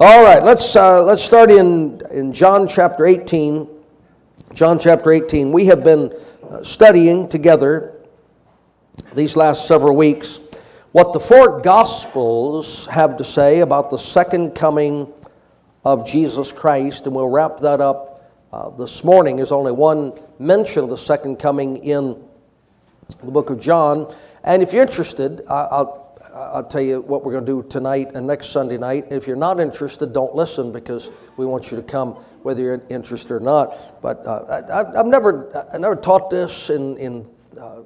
All right, let's, uh, let's start in, in John chapter 18. John chapter 18. We have been uh, studying together these last several weeks what the four Gospels have to say about the second coming of Jesus Christ, and we'll wrap that up uh, this morning. There's only one mention of the second coming in the book of John. And if you're interested, I'll, I'll tell you what we're going to do tonight and next Sunday night. If you're not interested, don't listen because we want you to come whether you're interested or not. But uh, I, have never, I never taught this in, in uh,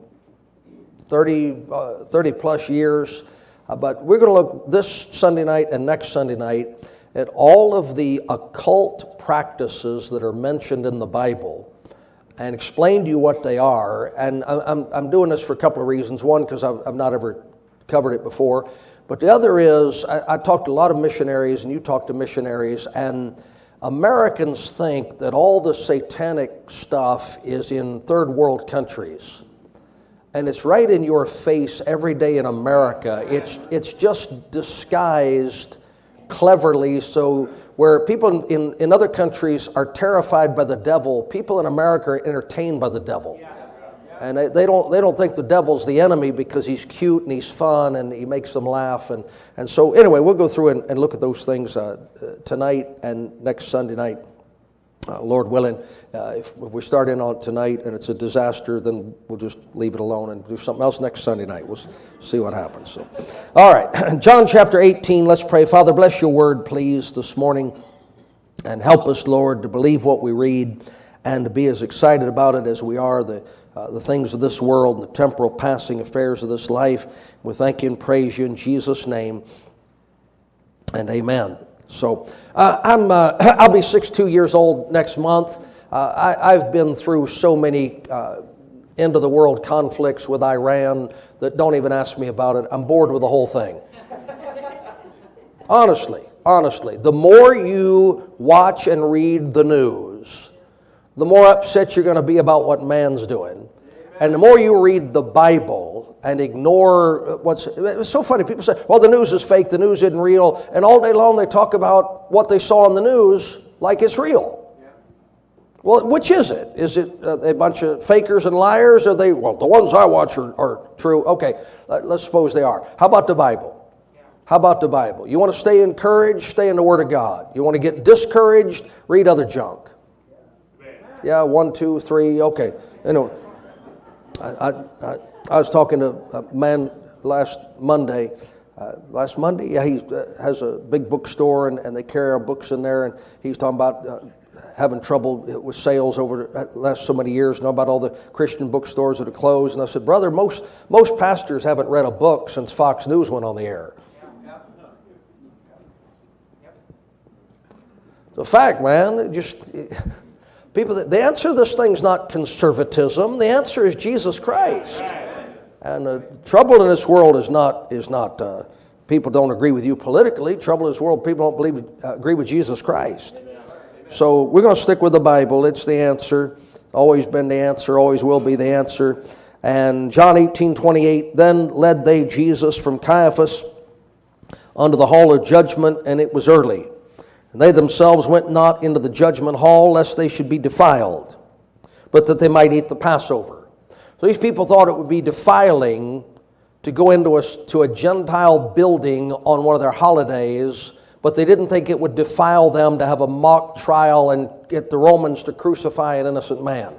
30, uh, 30 plus years. Uh, but we're going to look this Sunday night and next Sunday night at all of the occult practices that are mentioned in the Bible and explain to you what they are. And I'm, I'm doing this for a couple of reasons. One, because I've, I've not ever covered it before. But the other is, I, I talked to a lot of missionaries, and you talked to missionaries, and Americans think that all the satanic stuff is in third world countries. And it's right in your face every day in America. It's, it's just disguised cleverly so where people in, in other countries are terrified by the devil, people in America are entertained by the devil. And they, don't, they don't think the devil's the enemy because he's cute and he's fun and he makes them laugh. And, and so, anyway, we'll go through and, and look at those things uh, tonight and next Sunday night. Uh, Lord willing, uh, if, if, we start in on tonight and it's a disaster, then we'll just leave it alone and do something else next Sunday night. We'll see what happens. So, all right, John chapter 18. Let's pray. Father, bless your word, please, this morning, and help us, Lord, to believe what we read and to be as excited about it as we are the uh, the things of this world and the temporal passing affairs of this life. We thank you and praise you in Jesus' name. And amen. So uh, I'm, uh, I'll be 62 years old next month. Uh, I, have been through so many uh, end of the world conflicts with Iran that don't even ask me about it. I'm bored with the whole thing. honestly, honestly, the more you watch and read the news, the more upset you're going to be about what man's doing. And the more you read the Bible and ignore uh, what's it's so funny. People say, well, the news is fake, the news isn't real, and all day long they talk about what they saw in the news like it's real. Well, which is it? Is it uh, a bunch of fakers and liars? Are they, well, the ones I watch are, are true. Okay, let's suppose they are. How about the Bible? How about the Bible? You want to stay encouraged? Stay in the Word of God. You want to get discouraged? Read other junk. Yeah, one, two, three. Okay. You know, I, I, I was talking to a man last Monday. Uh, last Monday, yeah, he uh, has a big bookstore and, and they carry our books in there. And he's talking about uh, having trouble with sales over the last so many years. Know about all the Christian bookstores that are closed. And I said, brother, most most pastors haven't read a book since Fox News went on the air. It's a fact, man. It just. People, the answer to this thing is not conservatism. The answer is Jesus Christ. And the trouble in this world is not, is not uh, people don't agree with you politically. Trouble in this world, people don't believe, uh, agree with Jesus Christ. So we're going to stick with the Bible. It's the answer. Always been the answer, always will be the answer. And John 18, 28, then led they Jesus from Caiaphas unto the hall of judgment, and it was early. And they themselves went not into the judgment hall, lest they should be defiled, but that they might eat the Passover. So these people thought it would be defiling to go into a, to a Gentile building on one of their holidays, but they didn't think it would defile them to have a mock trial and get the Romans to crucify an innocent man.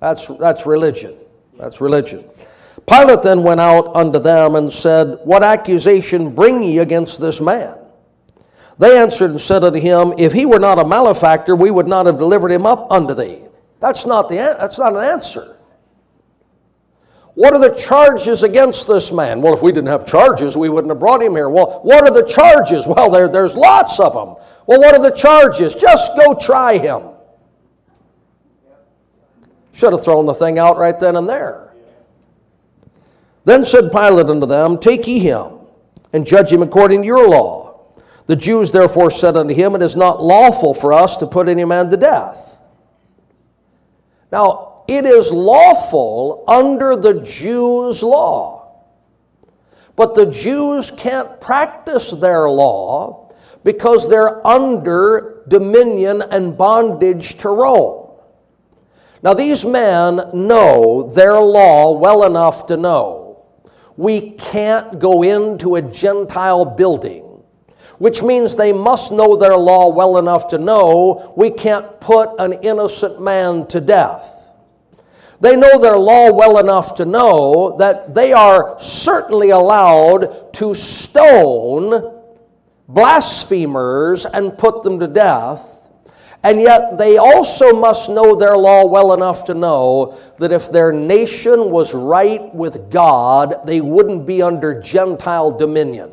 That's, that's religion. That's religion. Pilate then went out unto them and said, What accusation bring ye against this man? They answered and said unto him, If he were not a malefactor, we would not have delivered him up unto thee. That's not, the, that's not an answer. What are the charges against this man? Well, if we didn't have charges, we wouldn't have brought him here. Well, what are the charges? Well, there, there's lots of them. Well, what are the charges? Just go try him. Should have thrown the thing out right then and there. Then said Pilate unto them, Take ye him, and judge him according to your law. The Jews therefore said unto him, It is not lawful for us to put any man to death. Now, it is lawful under the Jews' law. But the Jews can't practice their law because they're under dominion and bondage to Rome. Now, these men know their law well enough to know we can't go into a Gentile building, which means they must know their law well enough to know we can't put an innocent man to death. They know their law well enough to know that they are certainly allowed to stone blasphemers and put them to death and yet, they also must know their law well enough to know that if their nation was right with God, they wouldn't be under Gentile dominion.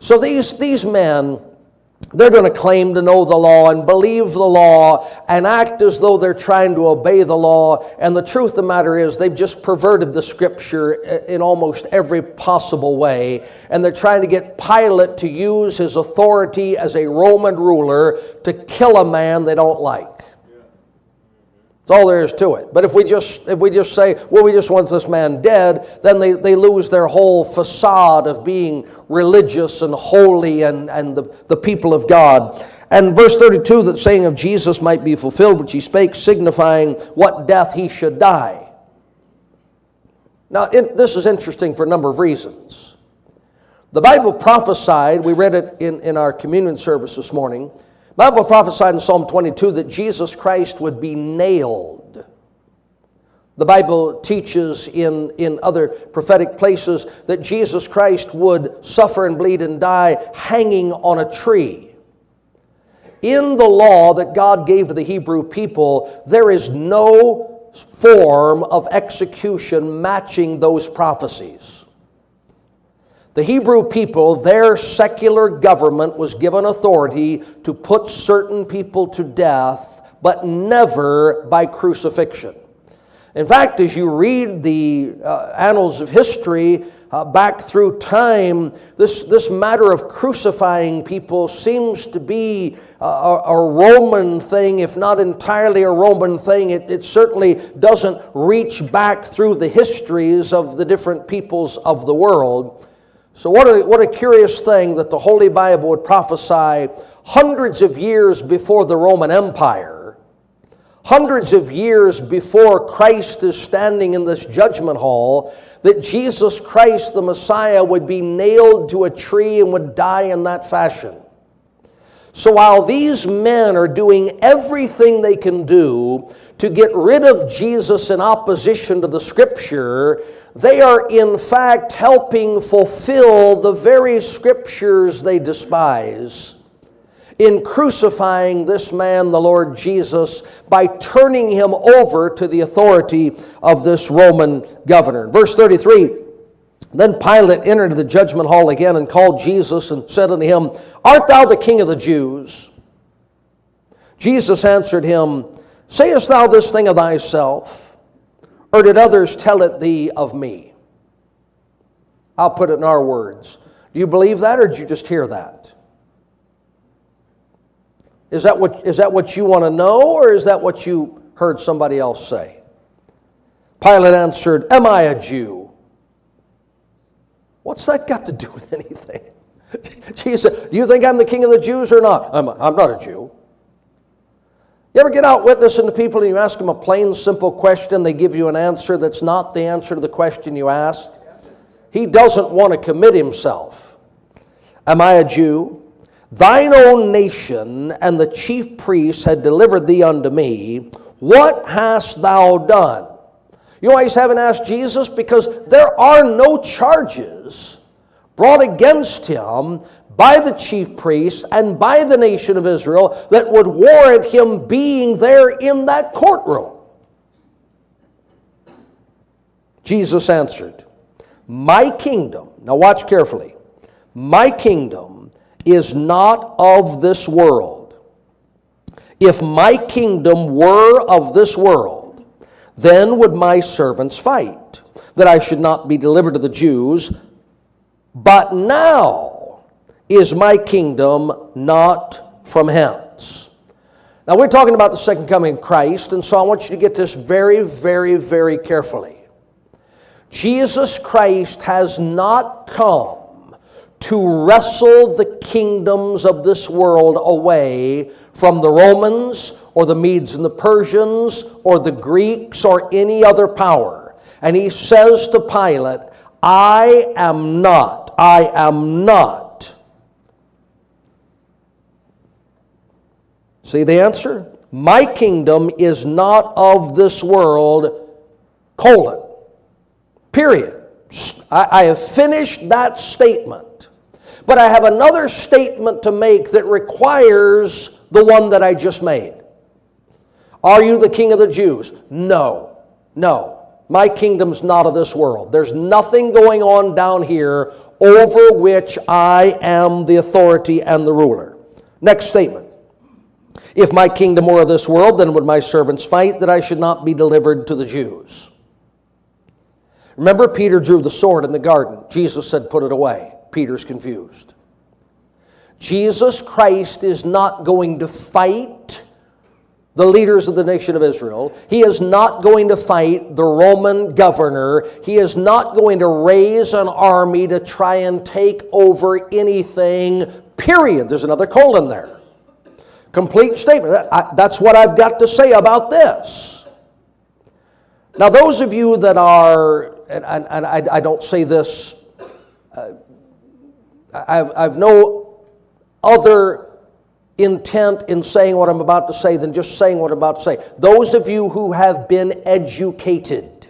So, these, these men they're going to claim to know the law and believe the law and act as though they're trying to obey the law. And the truth of the matter is, they've just perverted the scripture in almost every possible way. And they're trying to get Pilate to use his authority as a Roman ruler to kill a man they don't like. That's all there is to it. But if we just if we just say, well, we just want this man dead, then they, they lose their whole facade of being religious and holy and, and the, the people of God. And verse 32, that saying of Jesus might be fulfilled, which he spake, signifying what death he should die. Now, it, this is interesting for a number of reasons. The Bible prophesied, we read it in, in our communion service this morning, Bible prophesied in Psalm 22 that Jesus Christ would be nailed. The Bible teaches in, in other prophetic places that Jesus Christ would suffer and bleed and die hanging on a tree. In the law that God gave to the Hebrew people, there is no form of execution matching those prophecies. The Hebrew people, their secular government was given authority to put certain people to death, but never by crucifixion. In fact, as you read the uh, annals of history uh, back through time, this, this matter of crucifying people seems to be a, a Roman thing, if not entirely a Roman thing. It, it certainly doesn't reach back through the histories of the different peoples of the world. So, what a, what a curious thing that the Holy Bible would prophesy hundreds of years before the Roman Empire, hundreds of years before Christ is standing in this judgment hall, that Jesus Christ, the Messiah, would be nailed to a tree and would die in that fashion. So while these men are doing everything they can do to get rid of Jesus in opposition to the Scripture, they are in fact helping fulfill the very scriptures they despise in crucifying this man, the Lord Jesus, by turning him over to the authority of this Roman governor. Verse 33 Then Pilate entered the judgment hall again and called Jesus and said unto him, Art thou the king of the Jews? Jesus answered him, Sayest thou this thing of thyself? Or did others tell it thee of me? I'll put it in our words. Do you believe that or did you just hear that? Is that what, is that what you want to know or is that what you heard somebody else say? Pilate answered, Am I a Jew? What's that got to do with anything? Jesus, do you think I'm the king of the Jews or not? I'm, I'm not a Jew. You ever get out witnessing to people and you ask them a plain, simple question, they give you an answer that's not the answer to the question you asked? He doesn't want to commit himself. Am I a Jew? Thine own nation and the chief priests had delivered thee unto me. What hast thou done? You always haven't asked Jesus because there are no charges brought against him by the chief priests and by the nation of Israel that would warrant him being there in that courtroom. Jesus answered, My kingdom, now watch carefully, my kingdom is not of this world. If my kingdom were of this world, then would my servants fight, that I should not be delivered to the Jews. But now, is my kingdom not from hence. Now, we're talking about the second coming of Christ, and so I want you to get this very, very, very carefully. Jesus Christ has not come to wrestle the kingdoms of this world away from the Romans or the Medes and the Persians or the Greeks or any other power. And he says to Pilate, I am not, I am not. See the answer? My kingdom is not of this world, colon. Period. I, have finished that statement. But I have another statement to make that requires the one that I just made. Are you the king of the Jews? No. No. My kingdom's not of this world. There's nothing going on down here over which I am the authority and the ruler. Next statement. If my kingdom were of this world, then would my servants fight that I should not be delivered to the Jews. Remember, Peter drew the sword in the garden. Jesus said, Put it away. Peter's confused. Jesus Christ is not going to fight the leaders of the nation of Israel. He is not going to fight the Roman governor. He is not going to raise an army to try and take over anything, period. There's another colon there. Complete statement. That's what I've got to say about this. Now, those of you that are, and, and I, I, don't say this, uh, I've, I've no other intent in saying what I'm about to say than just saying what I'm about to say. Those of you who have been educated,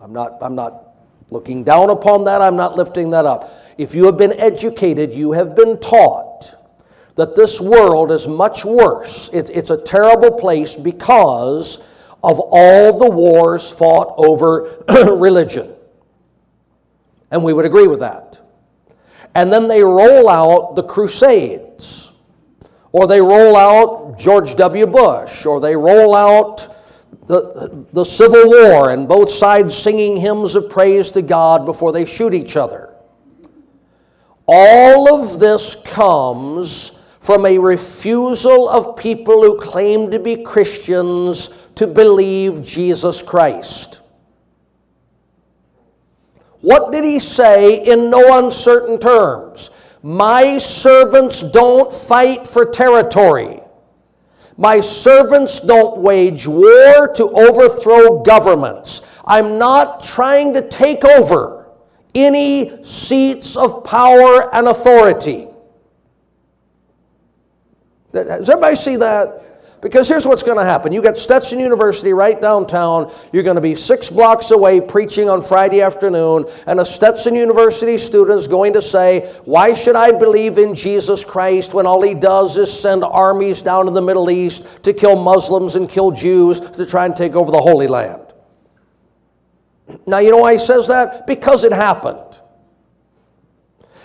I'm not, I'm not looking down upon that, I'm not lifting that up. If you have been educated, you have been taught that this world is much worse. It, it's a terrible place because of all the wars fought over religion. And we would agree with that. And then they roll out the Crusades or they roll out George W. Bush, or they roll out the, the Civil War and both sides singing hymns of praise to God before they shoot each other. All of this comes from a refusal of people who claim to be Christians to believe Jesus Christ. What did he say in no uncertain terms? My servants don't fight for territory. My servants don't wage war to overthrow governments. I'm not trying to take over any seats of power and authority. Does everybody see that? Because here's what's going to happen. You got Stetson University right downtown. You're going to be six blocks away preaching on Friday afternoon, and a Stetson University student is going to say, Why should I believe in Jesus Christ when all he does is send armies down to the Middle East to kill Muslims and kill Jews to try and take over the Holy Land? Now, you know why he says that? Because it happened.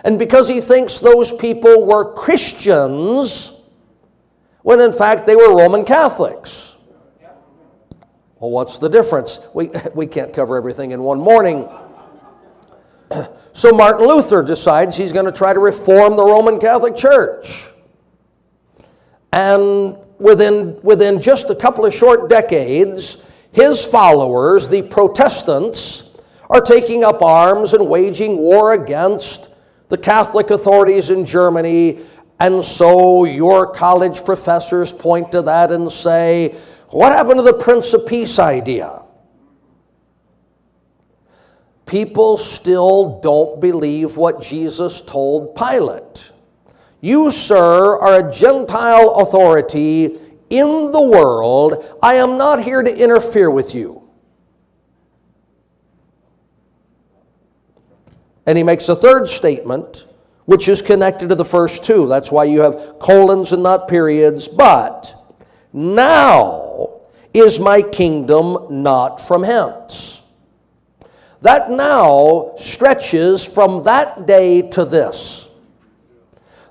And because he thinks those people were Christians when in fact they were Roman Catholics. Well, what's the difference? We, we can't cover everything in one morning. So Martin Luther decides he's going to try to reform the Roman Catholic Church. And within, within just a couple of short decades, his followers, the Protestants, are taking up arms and waging war against the Catholic authorities in Germany and so your college professors point to that and say, What happened to the Prince of Peace idea? People still don't believe what Jesus told Pilate. You, sir, are a Gentile authority in the world. I am not here to interfere with you. And he makes a third statement which is connected to the first two. That's why you have colons and not periods. But now is my kingdom not from hence. That now stretches from that day to this.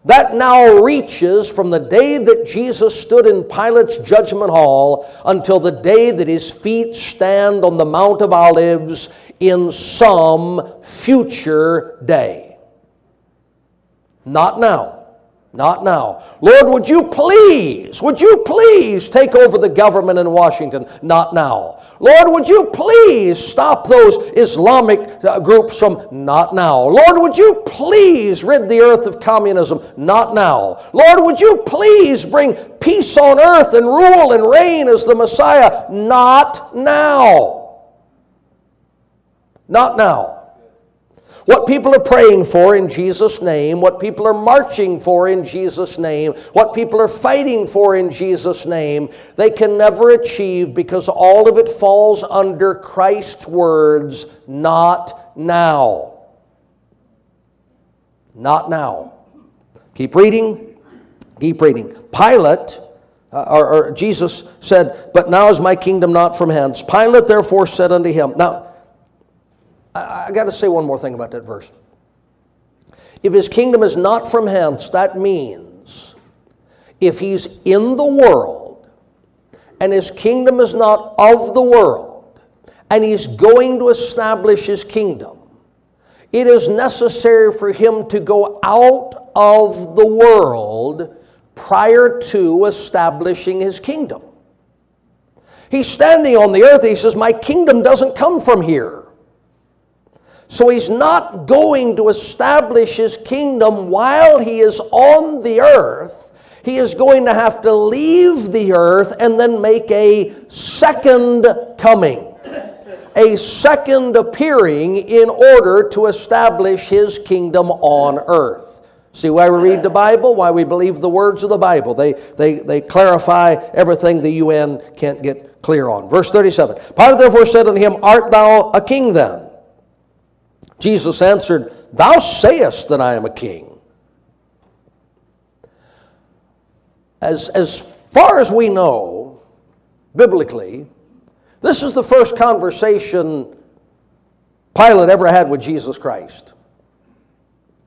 That now reaches from the day that Jesus stood in Pilate's judgment hall until the day that his feet stand on the Mount of Olives in some future day. Not now. Not now. Lord, would you please, would you please take over the government in Washington? Not now. Lord, would you please stop those Islamic uh, groups from? Not now. Lord, would you please rid the earth of communism? Not now. Lord, would you please bring peace on earth and rule and reign as the Messiah? Not now. Not now. What people are praying for in Jesus' name, what people are marching for in Jesus' name, what people are fighting for in Jesus' name, they can never achieve because all of it falls under Christ's words, not now. Not now. Keep reading. Keep reading. Pilate, uh, or, or Jesus said, But now is my kingdom not from hence. Pilate therefore said unto him, Now, I, I got to say one more thing about that verse. If his kingdom is not from hence, that means if he's in the world and his kingdom is not of the world and he's going to establish his kingdom, it is necessary for him to go out of the world prior to establishing his kingdom. He's standing on the earth. He says, My kingdom doesn't come from here. So he's not going to establish his kingdom while he is on the earth. He is going to have to leave the earth and then make a second coming, a second appearing in order to establish his kingdom on earth. See why we read the Bible? Why we believe the words of the Bible. They, they, they clarify everything the UN can't get clear on. Verse 37 Pilate therefore said unto him, Art thou a king then? Jesus answered, Thou sayest that I am a king. As, as far as we know, biblically, this is the first conversation Pilate ever had with Jesus Christ.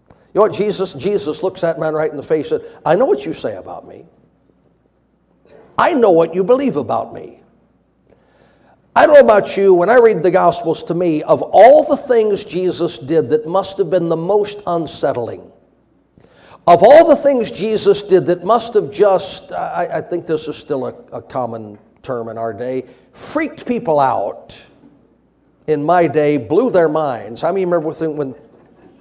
You know what Jesus? Jesus looks that man right in the face and said, I know what you say about me. I know what you believe about me. I don't know about you, when I read the Gospels to me, of all the things Jesus did that must have been the most unsettling, of all the things Jesus did that must have just, I, I think this is still a, a common term in our day, freaked people out in my day, blew their minds. I mean, remember when,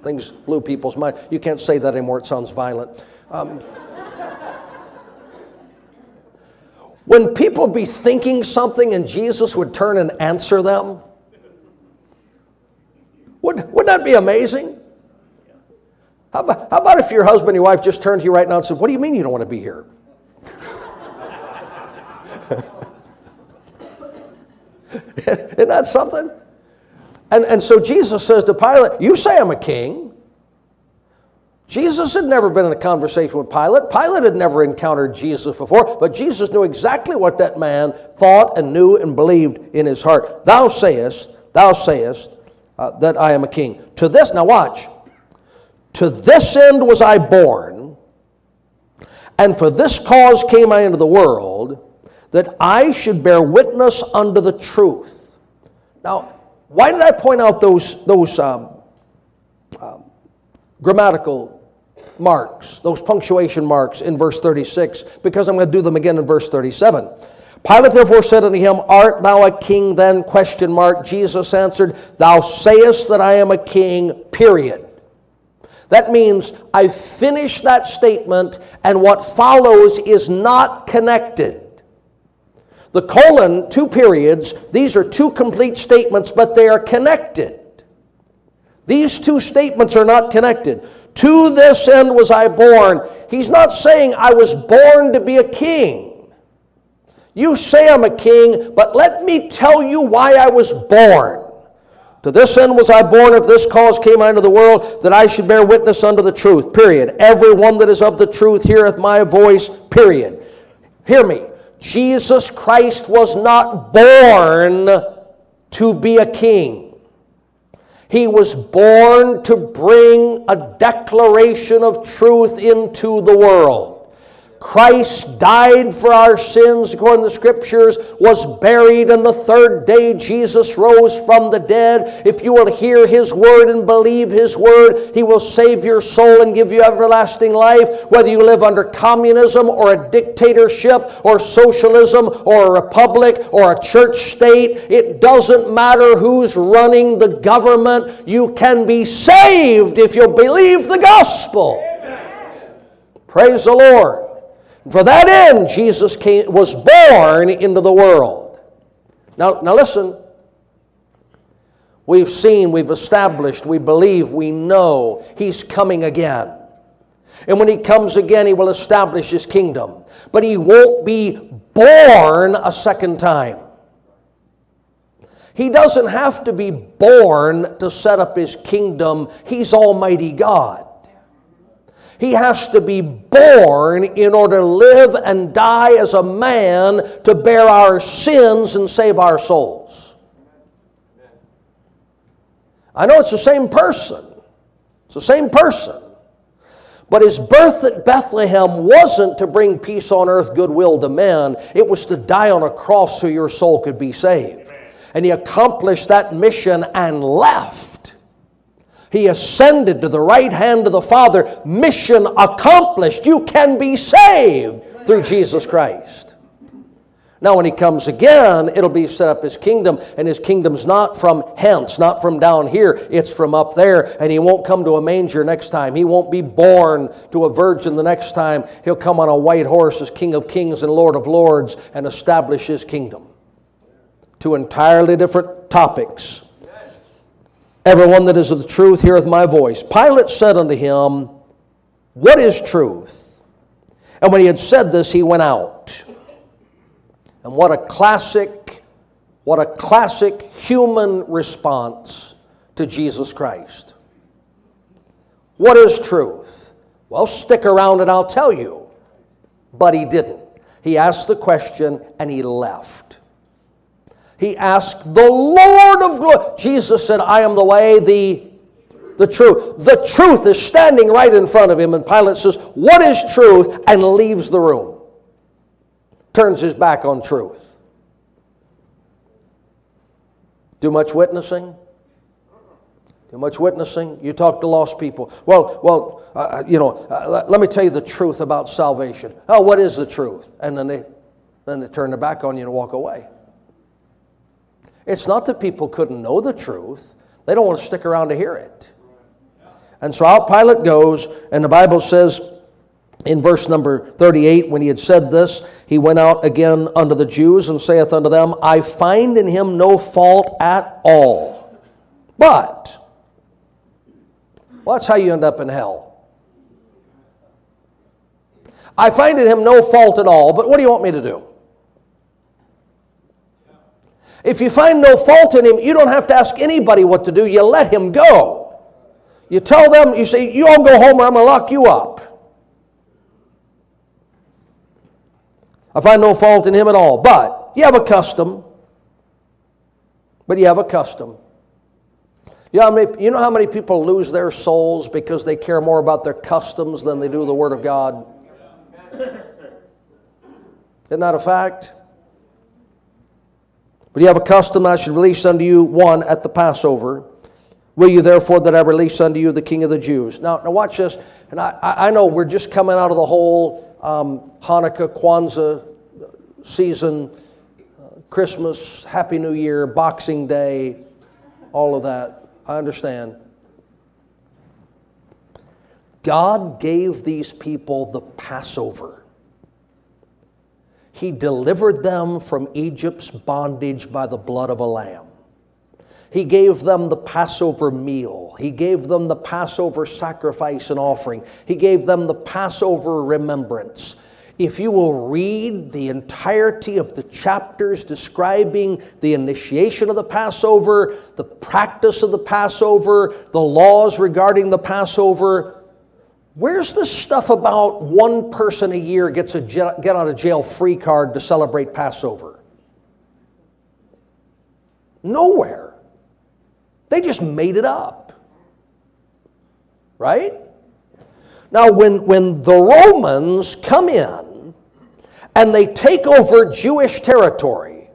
things blew people's minds? You can't say that anymore, it sounds violent. Um, When people be thinking something and Jesus would turn and answer them, would, wouldn't that be amazing? How about, how about if your husband and your wife just turned to you right now and said, What do you mean you don't want to be here? Isn't that something? And, and so Jesus says to Pilate, You say I'm a king. Jesus had never been in a conversation with Pilate. Pilate had never encountered Jesus before, but Jesus knew exactly what that man thought and knew and believed in his heart. Thou sayest, thou sayest uh, that I am a king. To this, now watch, to this end was I born, and for this cause came I into the world, that I should bear witness unto the truth. Now, why did I point out those, those um, um, grammatical marks, those punctuation marks in verse 36, because I'm going to do them again in verse 37. Pilate therefore said unto him, Art thou a king then? Question mark. Jesus answered, Thou sayest that I am a king, period. That means I finish that statement, and what follows is not connected. The colon, two periods, these are two complete statements, but they are connected. These two statements are not connected. To this end was I born. He's not saying I was born to be a king. You say I'm a king, but let me tell you why I was born. To this end was I born, if this cause came into the world, that I should bear witness unto the truth. Period. Every one that is of the truth heareth my voice. Period. Hear me. Jesus Christ was not born to be a king. He was born to bring a declaration of truth into the world. Christ died for our sins according to the scriptures, was buried, and the third day Jesus rose from the dead. If you will hear his word and believe his word, he will save your soul and give you everlasting life. Whether you live under communism or a dictatorship or socialism or a republic or a church state, it doesn't matter who's running the government. You can be saved if you believe the gospel. Praise the Lord. For that end, Jesus came, was born into the world. Now, now listen. We've seen, we've established, we believe, we know He's coming again. And when He comes again, He will establish His kingdom. But He won't be born a second time. He doesn't have to be born to set up His kingdom, He's Almighty God. He has to be born in order to live and die as a man to bear our sins and save our souls. I know it's the same person. It's the same person. But his birth at Bethlehem wasn't to bring peace on earth, goodwill to men. It was to die on a cross so your soul could be saved. And he accomplished that mission and left. He ascended to the right hand of the Father. Mission accomplished. You can be saved through Jesus Christ. Now, when he comes again, it'll be set up his kingdom, and his kingdom's not from hence, not from down here, it's from up there. And he won't come to a manger next time. He won't be born to a virgin the next time. He'll come on a white horse as King of Kings and Lord of Lords and establish his kingdom. Two entirely different topics. Everyone that is of the truth heareth my voice. Pilate said unto him, What is truth? And when he had said this, he went out. And what a classic, what a classic human response to Jesus Christ. What is truth? Well, stick around and I'll tell you. But he didn't. He asked the question and he left. He asked the Lord of glory. Jesus said, I am the way, the, the truth. The truth is standing right in front of him, and Pilate says, What is truth? and leaves the room. Turns his back on truth. Do much witnessing? Do much witnessing? You talk to lost people. Well, well, uh, uh you know, uh, let me tell you the truth about salvation. Oh, what is the truth? And then they, then they turn their back on you and walk away. It's not that people couldn't know the truth, they don't want to stick around to hear it. And so out Pilate goes, and the Bible says in verse number 38, when he had said this, he went out again unto the Jews and saith unto them, I find in him no fault at all. But, well, that's how you end up in hell. I find in him no fault at all, but what do you want me to do? If you find no fault in him, you don't have to ask anybody what to do. You let him go. You tell them, you say, you all go home or I'm going to lock you up. I find no fault in him at all. But you have a custom. But you have a custom. You know, how many, you know how many people lose their souls because they care more about their customs than they do the Word of God? Isn't that a fact? But you have a custom I should release unto you one at the Passover. Will you therefore that I release unto you the King of the Jews? Now, now watch this. And I, I know we're just coming out of the whole um, Hanukkah, Kwanzaa season, uh, Christmas, Happy New Year, Boxing Day, all of that. I understand. God gave these people the Passover. He delivered them from Egypt's bondage by the blood of a lamb. He gave them the Passover meal. He gave them the Passover sacrifice and offering. He gave them the Passover remembrance. If you will read the entirety of the chapters describing the initiation of the Passover, the practice of the Passover, the laws regarding the Passover, Where's the stuff about one person a year gets a get out of jail free card to celebrate Passover? Nowhere. They just made it up. Right? Now, when, when the Romans come in and they take over Jewish territory,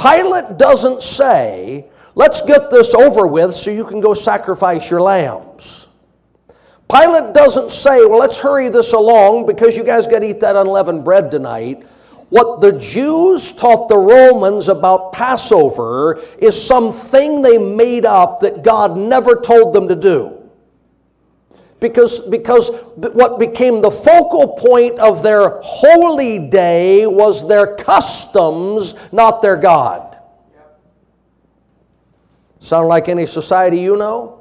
Pilate doesn't say, let's get this over with so you can go sacrifice your lambs. Pilate doesn't say, well, let's hurry this along because you guys got to eat that unleavened bread tonight. What the Jews taught the Romans about Passover is something they made up that God never told them to do. Because, because what became the focal point of their holy day was their customs, not their God. Sound like any society you know?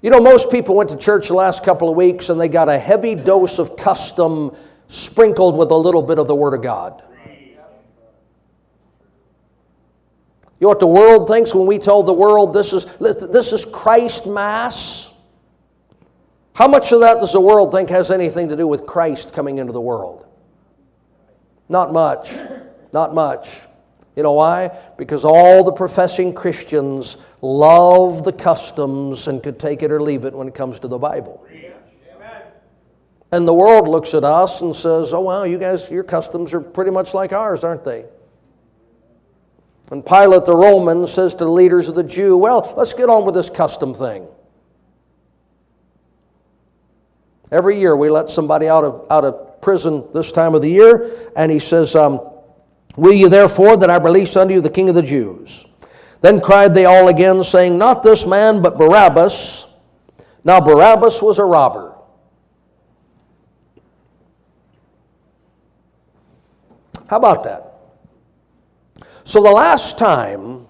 You know, most people went to church the last couple of weeks and they got a heavy dose of custom sprinkled with a little bit of the Word of God. You know what the world thinks when we tell the world this is, this is Christ Mass? How much of that does the world think has anything to do with Christ coming into the world? Not much. Not much. You know why? Because all the professing Christians love the customs and could take it or leave it when it comes to the Bible. And the world looks at us and says, oh, wow, you guys, your customs are pretty much like ours, aren't they? And Pilate the Roman says to the leaders of the Jew, well, let's get on with this custom thing. Every year we let somebody out of, out of prison this time of the year, and he says, um, Will you therefore that I release unto you the king of the Jews? Then cried they all again, saying, Not this man, but Barabbas. Now Barabbas was a robber. How about that? So, the last time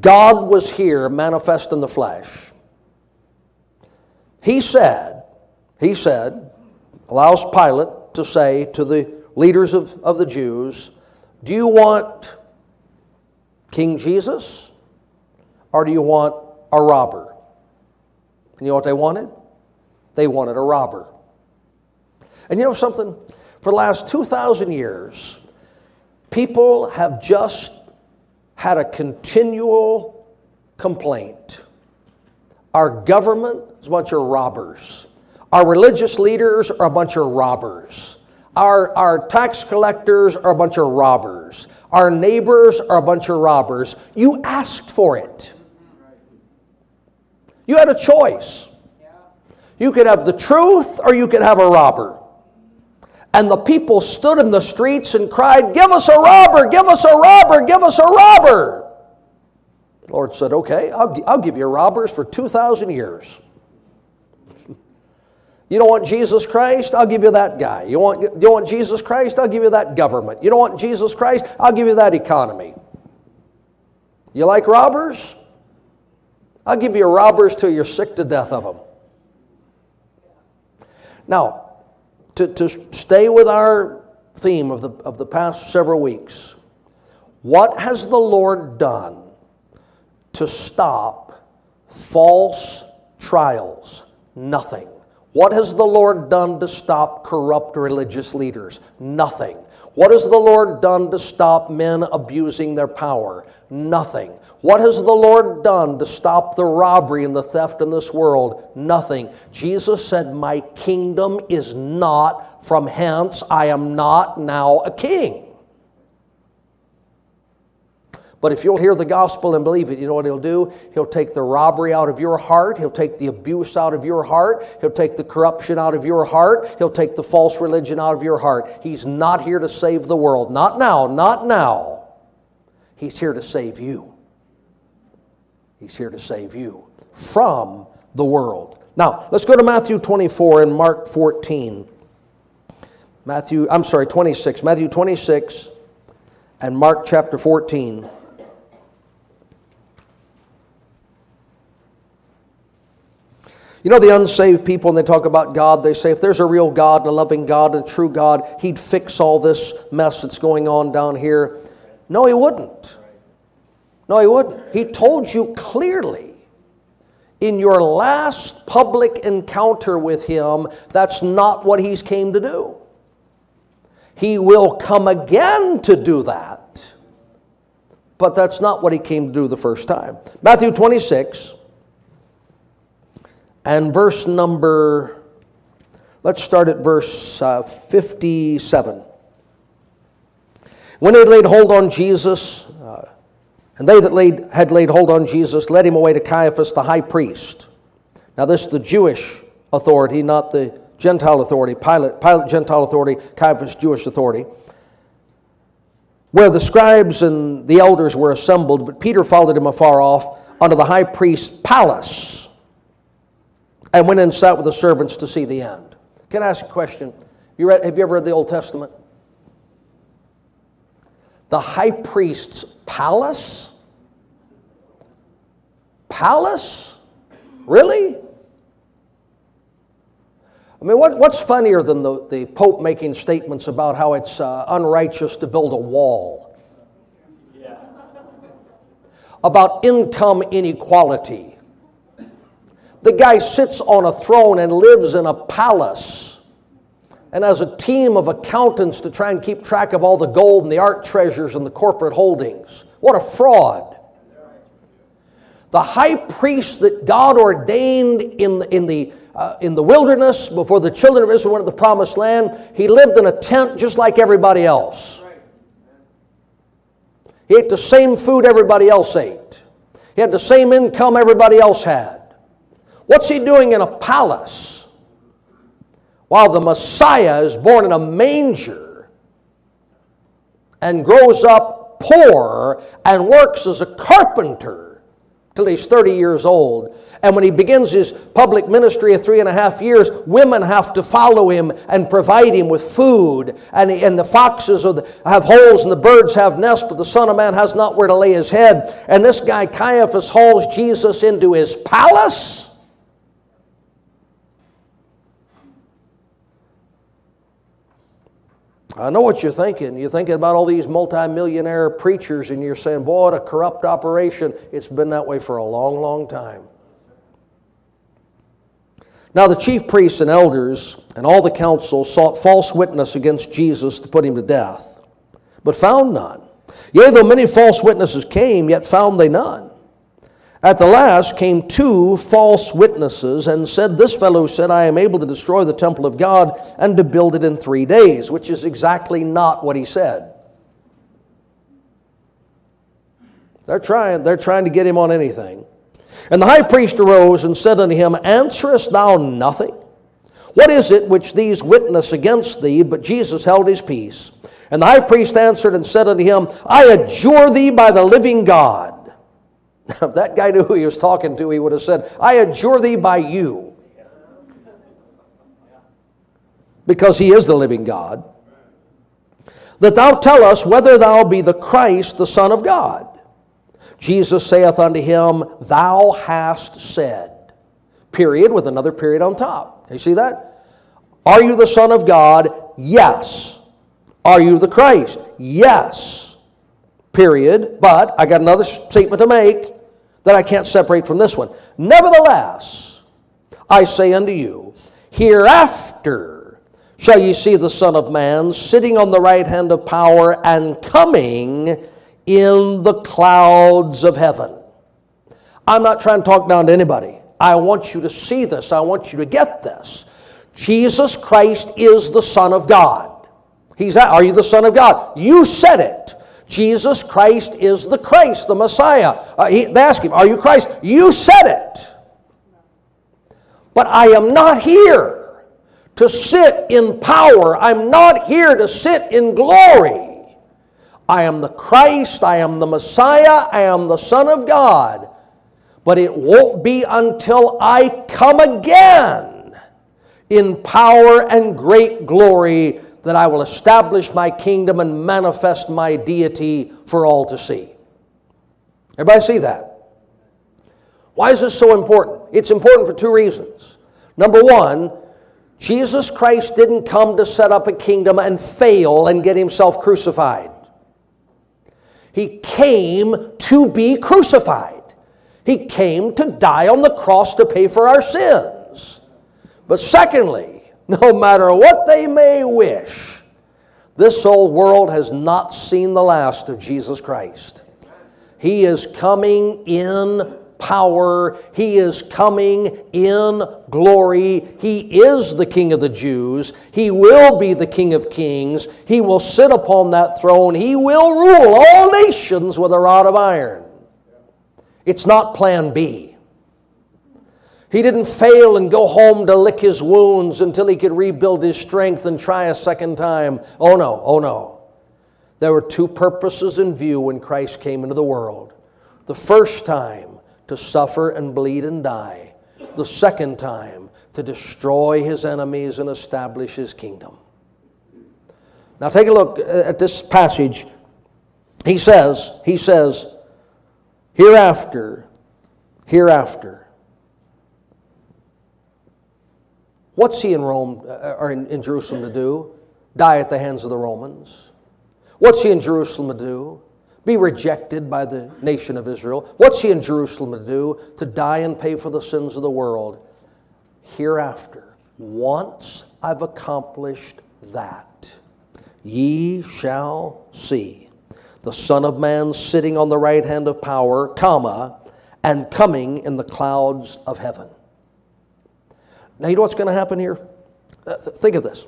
God was here manifest in the flesh, he said, he said, allows Pilate to say to the leaders of, of the Jews, Do you want King Jesus or do you want a robber? And you know what they wanted? They wanted a robber. And you know something? For the last 2,000 years, People have just had a continual complaint. Our government is a bunch of robbers. Our religious leaders are a bunch of robbers. Our, our tax collectors are a bunch of robbers. Our neighbors are a bunch of robbers. You asked for it. You had a choice. You could have the truth or you could have a robber. And the people stood in the streets and cried, Give us a robber, give us a robber, give us a robber. The Lord said, Okay, I'll, I'll give you robbers for 2,000 years. You don't want Jesus Christ? I'll give you that guy. You want, you don't want Jesus Christ? I'll give you that government. You don't want Jesus Christ? I'll give you that economy. You like robbers? I'll give you robbers till you're sick to death of them. Now, to, to stay with our theme of the, of the past several weeks, what has the Lord done to stop false trials? Nothing. What has the Lord done to stop corrupt religious leaders? Nothing. What has the Lord done to stop men abusing their power? Nothing. What has the Lord done to stop the robbery and the theft in this world? Nothing. Jesus said, My kingdom is not from hence. I am not now a king. But if you'll hear the gospel and believe it, you know what he'll do? He'll take the robbery out of your heart. He'll take the abuse out of your heart. He'll take the corruption out of your heart. He'll take the false religion out of your heart. He's not here to save the world. Not now, not now. He's here to save you. He's here to save you from the world. Now, let's go to Matthew 24 and Mark 14. Matthew, I'm sorry, 26. Matthew 26 and Mark chapter 14. You know, the unsaved people, and they talk about God, they say if there's a real God and a loving God and a true God, He'd fix all this mess that's going on down here. No, He wouldn't. No, he wouldn't. He told you clearly in your last public encounter with him that's not what he's came to do. He will come again to do that. But that's not what he came to do the first time. Matthew 26 and verse number, let's start at verse uh, 57. When they laid hold on Jesus, uh, and they that laid, had laid hold on Jesus led him away to Caiaphas the high priest. Now, this is the Jewish authority, not the Gentile authority. Pilate, Pilate Gentile authority, Caiaphas Jewish authority. Where the scribes and the elders were assembled, but Peter followed him afar off unto the high priest's palace and went and sat with the servants to see the end. Can I ask a question? You read, have you ever read the Old Testament? The high priest's palace? Palace? Really? I mean, what, what's funnier than the, the Pope making statements about how it's uh, unrighteous to build a wall? Yeah. About income inequality. The guy sits on a throne and lives in a palace and has a team of accountants to try and keep track of all the gold and the art treasures and the corporate holdings. What a fraud. The high priest that God ordained in the, in the uh, in the wilderness before the children of Israel went to the promised land, he lived in a tent just like everybody else. He ate the same food everybody else ate. He had the same income everybody else had. What's he doing in a palace while the Messiah is born in a manger and grows up poor and works as a carpenter till he's 30 years old? And when he begins his public ministry of three and a half years, women have to follow him and provide him with food. And, and the foxes have holes and the birds have nests, but the Son of Man has not where to lay his head. And this guy Caiaphas hauls Jesus into his palace. I know what you're thinking. You're thinking about all these multimillionaire preachers, and you're saying, boy, what a corrupt operation. It's been that way for a long, long time. Now the chief priests and elders and all the council sought false witness against Jesus to put him to death, but found none. Yea, though many false witnesses came, yet found they none. At the last came two false witnesses and said, This fellow said, I am able to destroy the temple of God and to build it in three days, which is exactly not what he said. They're trying, they're trying to get him on anything. And the high priest arose and said unto him, Answerest thou nothing? What is it which these witness against thee? But Jesus held his peace. And the high priest answered and said unto him, I adjure thee by the living God. If that guy knew who he was talking to, he would have said, I adjure thee by you. Because he is the living God. That thou tell us whether thou be the Christ, the Son of God. Jesus saith unto him, Thou hast said. Period, with another period on top. You see that? Are you the Son of God? Yes. Are you the Christ? Yes. Period. But I got another statement to make that I can't separate from this one. Nevertheless, I say unto you, hereafter shall ye see the Son of Man sitting on the right hand of power and coming in the clouds of heaven. I'm not trying to talk down to anybody. I want you to see this. I want you to get this. Jesus Christ is the Son of God. He's are you the Son of God? You said it. Jesus Christ is the Christ, the Messiah. Uh, he, they ask him, Are you Christ? You said it. But I am not here to sit in power. I'm not here to sit in glory. I am the Christ, I am the Messiah, I am the Son of God. But it won't be until I come again in power and great glory that I will establish my kingdom and manifest my deity for all to see. Everybody see that? Why is this so important? It's important for two reasons. Number one, Jesus Christ didn't come to set up a kingdom and fail and get himself crucified. He came to be crucified. He came to die on the cross to pay for our sins. But secondly, no matter what they may wish, this old world has not seen the last of Jesus Christ. He is coming in power. He is coming in glory. He is the King of the Jews. He will be the King of kings. He will sit upon that throne. He will rule all nations with a rod of iron. It's not plan B. He didn't fail and go home to lick his wounds until he could rebuild his strength and try a second time. Oh no, oh no. There were two purposes in view when Christ came into the world. The first time, to suffer and bleed and die. The second time, to destroy his enemies and establish his kingdom. Now take a look at this passage. He says, he says, hereafter, hereafter. What's he in Rome uh, or in, in Jerusalem to do? Die at the hands of the Romans. What's he in Jerusalem to do? Be rejected by the nation of Israel. What's he in Jerusalem to do? To die and pay for the sins of the world. Hereafter, once I've accomplished that, ye shall see the Son of Man sitting on the right hand of power, comma, and coming in the clouds of heaven. Now, you know what's going to happen here? Uh, think of this.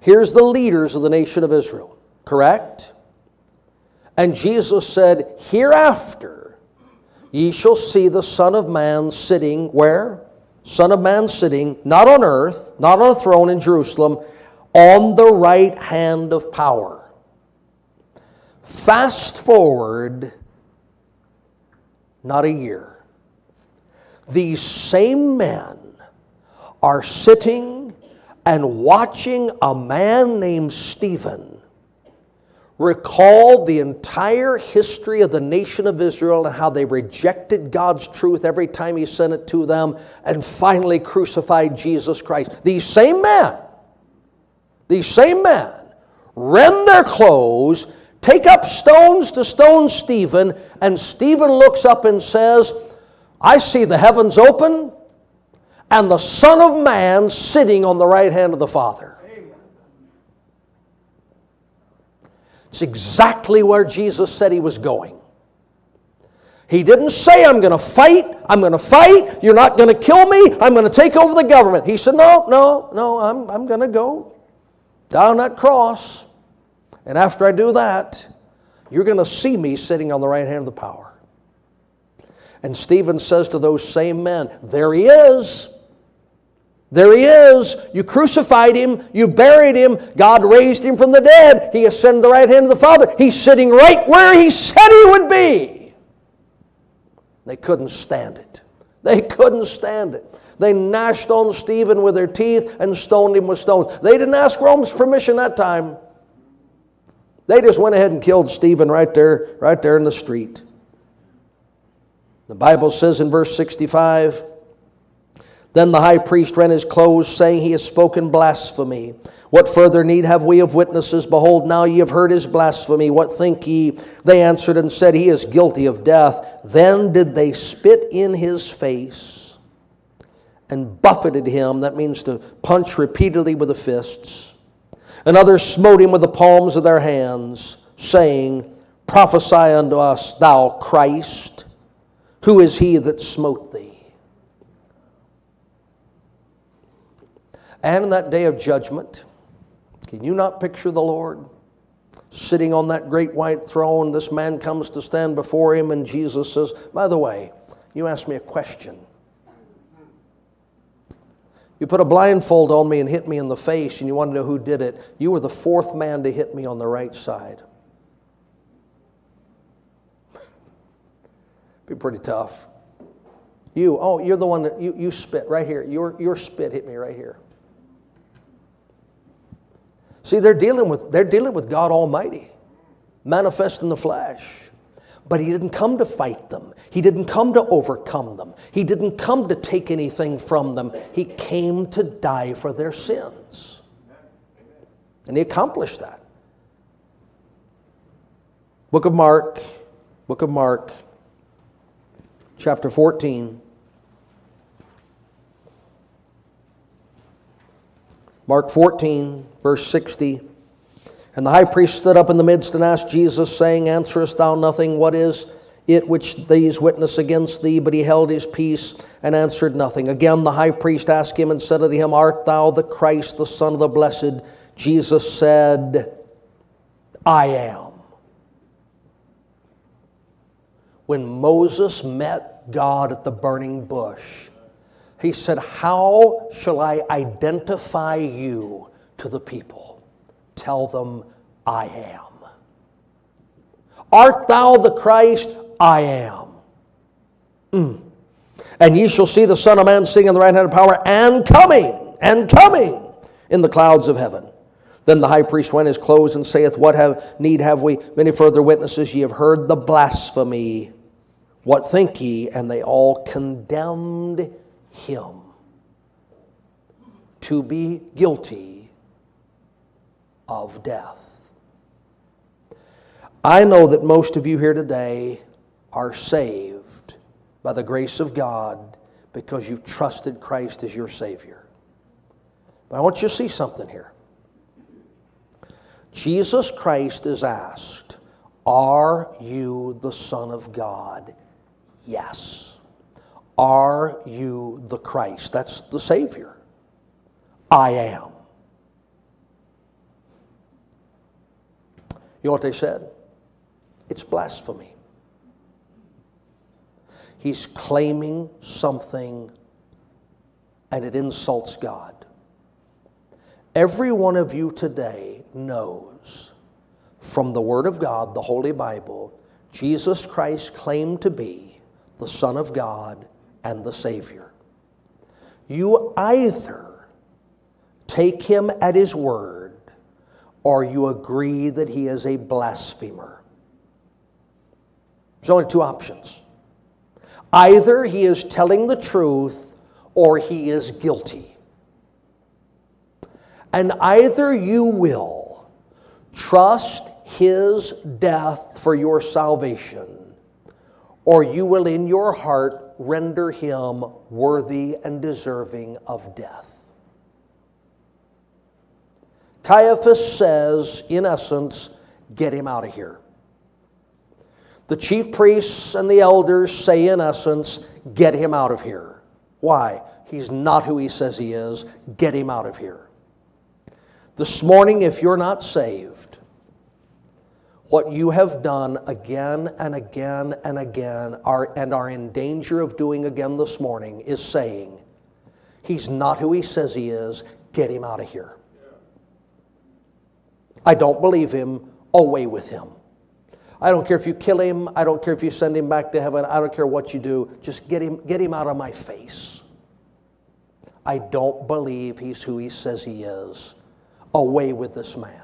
Here's the leaders of the nation of Israel, correct? And Jesus said, Hereafter ye shall see the Son of Man sitting where? Son of Man sitting, not on earth, not on a throne in Jerusalem, on the right hand of power. Fast forward not a year. These same men are sitting and watching a man named Stephen recall the entire history of the nation of Israel and how they rejected God's truth every time He sent it to them and finally crucified Jesus Christ. These same men, these same men, rend their clothes, take up stones to stone Stephen, and Stephen looks up and says, I see the heavens open and the Son of Man sitting on the right hand of the Father. It's exactly where Jesus said he was going. He didn't say, I'm going to fight, I'm going to fight, you're not going to kill me, I'm going to take over the government. He said, No, no, no, I'm, I'm going to go down that cross. And after I do that, you're going to see me sitting on the right hand of the power. And Stephen says to those same men, There he is. There he is. You crucified him. You buried him. God raised him from the dead. He ascended the right hand of the Father. He's sitting right where he said he would be. They couldn't stand it. They couldn't stand it. They gnashed on Stephen with their teeth and stoned him with stones. They didn't ask Rome's permission that time. They just went ahead and killed Stephen right there, right there in the street. The Bible says in verse 65 then the high priest rent his clothes, saying, He has spoken blasphemy. What further need have we of witnesses? Behold, now ye have heard his blasphemy. What think ye? They answered and said, He is guilty of death. Then did they spit in his face and buffeted him. That means to punch repeatedly with the fists. And others smote him with the palms of their hands, saying, Prophesy unto us, thou Christ. Who is he that smote thee? And in that day of judgment, can you not picture the Lord sitting on that great white throne? This man comes to stand before him, and Jesus says, By the way, you asked me a question. You put a blindfold on me and hit me in the face, and you want to know who did it. You were the fourth man to hit me on the right side. Be pretty tough. You, oh, you're the one that you, you spit right here. Your, your spit hit me right here. See, they're dealing with, they're dealing with God Almighty, manifest in the flesh. But he didn't come to fight them. He didn't come to overcome them. He didn't come to take anything from them. He came to die for their sins. And he accomplished that. Book of Mark, book of Mark, chapter 14. Mark 14, verse 60. And the high priest stood up in the midst and asked Jesus, saying, Answerest thou nothing? What is it which these witness against thee, but he held his peace and answered nothing. Again, the high priest asked him and said unto him, Art thou the Christ, the Son of the Blessed? Jesus said, I am. When Moses met God at the burning bush, he said, How shall I identify you to the people? Tell them, I am. Art thou the Christ? I am. Mm. And ye shall see the Son of Man sitting in the right hand of power and coming, and coming in the clouds of heaven. Then the high priest went his clothes and saith, What have need have we? Many further witnesses, ye have heard the blasphemy. What think ye? And they all condemned him to be guilty of death. I know that most of you here today are saved by the grace of God because you've trusted Christ as your Savior. But I want you to see something here. Jesus Christ is asked, Are you the Son of God? Yes. Are you the Christ? That's the Savior. I am. You know what they said? It's blasphemy. He's claiming something and it insults God. Every one of you today knows from the Word of God, the Holy Bible, Jesus Christ claimed to be the Son of God and the Savior. You either take him at his word or you agree that he is a blasphemer. There's only two options. Either he is telling the truth or he is guilty. And either you will trust his death for your salvation, or you will in your heart render him worthy and deserving of death. Caiaphas says, in essence, get him out of here. The chief priests and the elders say, in essence, get him out of here. Why? He's not who he says he is. Get him out of here. This morning, if you're not saved, what you have done again and again and again are, and are in danger of doing again this morning is saying, He's not who he says he is. Get him out of here. I don't believe him. Away with him. I don't care if you kill him. I don't care if you send him back to heaven. I don't care what you do. Just get him, get him out of my face. I don't believe he's who he says he is. Away with this man.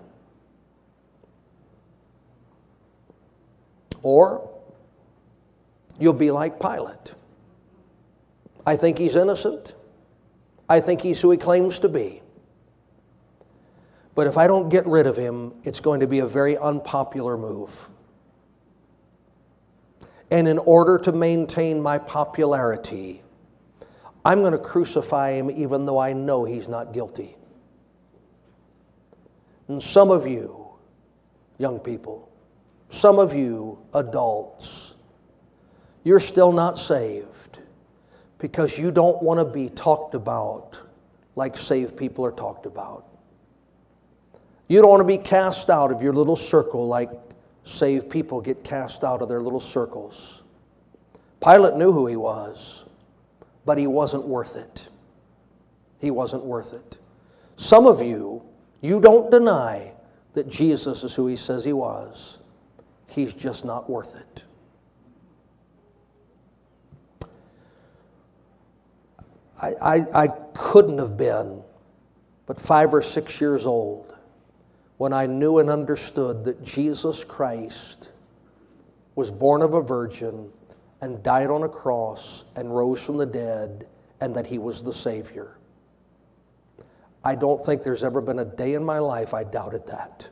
Or you'll be like Pilate. I think he's innocent. I think he's who he claims to be. But if I don't get rid of him, it's going to be a very unpopular move. And in order to maintain my popularity, I'm going to crucify him even though I know he's not guilty. And some of you, young people, some of you, adults, you're still not saved because you don't want to be talked about like saved people are talked about. You don't want to be cast out of your little circle like saved people get cast out of their little circles. Pilate knew who he was, but he wasn't worth it. He wasn't worth it. Some of you, you don't deny that Jesus is who he says he was. He's just not worth it. I, I, I couldn't have been but five or six years old when I knew and understood that Jesus Christ was born of a virgin and died on a cross and rose from the dead and that he was the Savior. I don't think there's ever been a day in my life I doubted that.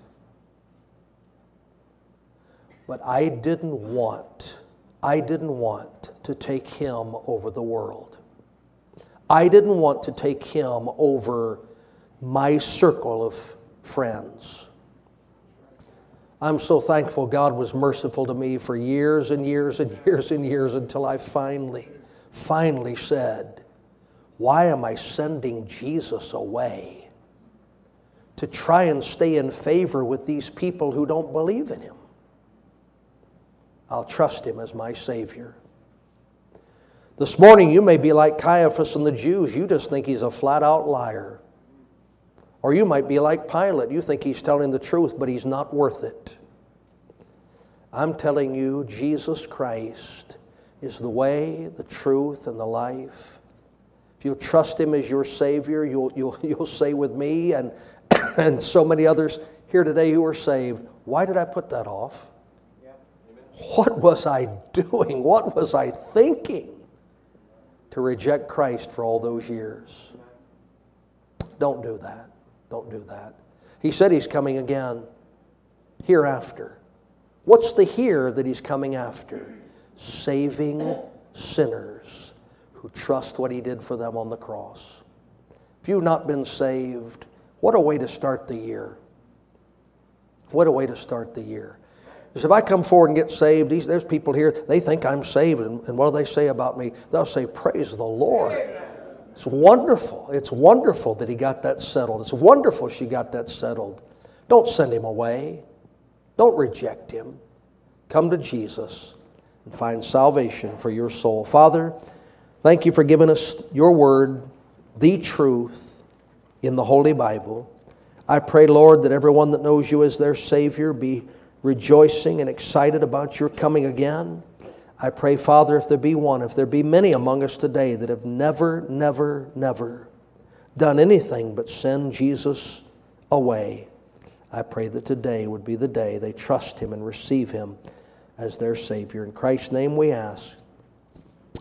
But I didn't want, I didn't want to take him over the world. I didn't want to take him over my circle of friends. I'm so thankful God was merciful to me for years and years and years and years until I finally, finally said, Why am I sending Jesus away? To try and stay in favor with these people who don't believe in Him. I'll trust Him as my Savior. This morning, you may be like Caiaphas and the Jews. You just think he's a flat out liar. Or you might be like Pilate. You think he's telling the truth, but he's not worth it. I'm telling you, Jesus Christ is the way, the truth, and the life. If you'll trust him as your Savior, you'll, you'll, you'll say with me and, and so many others here today who are saved, why did I put that off? What was I doing? What was I thinking to reject Christ for all those years? Don't do that. Don't do that. He said he's coming again hereafter. What's the here that he's coming after? Saving sinners who trust what he did for them on the cross. If you've not been saved, what a way to start the year. What a way to start the year. If I come forward and get saved, these, there's people here, they think I'm saved, and, and what do they say about me? They'll say, Praise the Lord. It's wonderful. It's wonderful that he got that settled. It's wonderful she got that settled. Don't send him away. Don't reject him. Come to Jesus and find salvation for your soul. Father, thank you for giving us your word, the truth in the Holy Bible. I pray, Lord, that everyone that knows you as their Savior be rejoicing and excited about your coming again. I pray, Father, if there be one, if there be many among us today that have never, never, never done anything but send Jesus away, I pray that today would be the day they trust Him and receive Him as their Savior. In Christ's name we ask.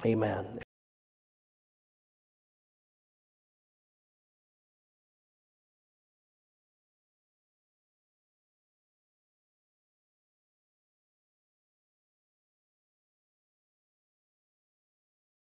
Amen.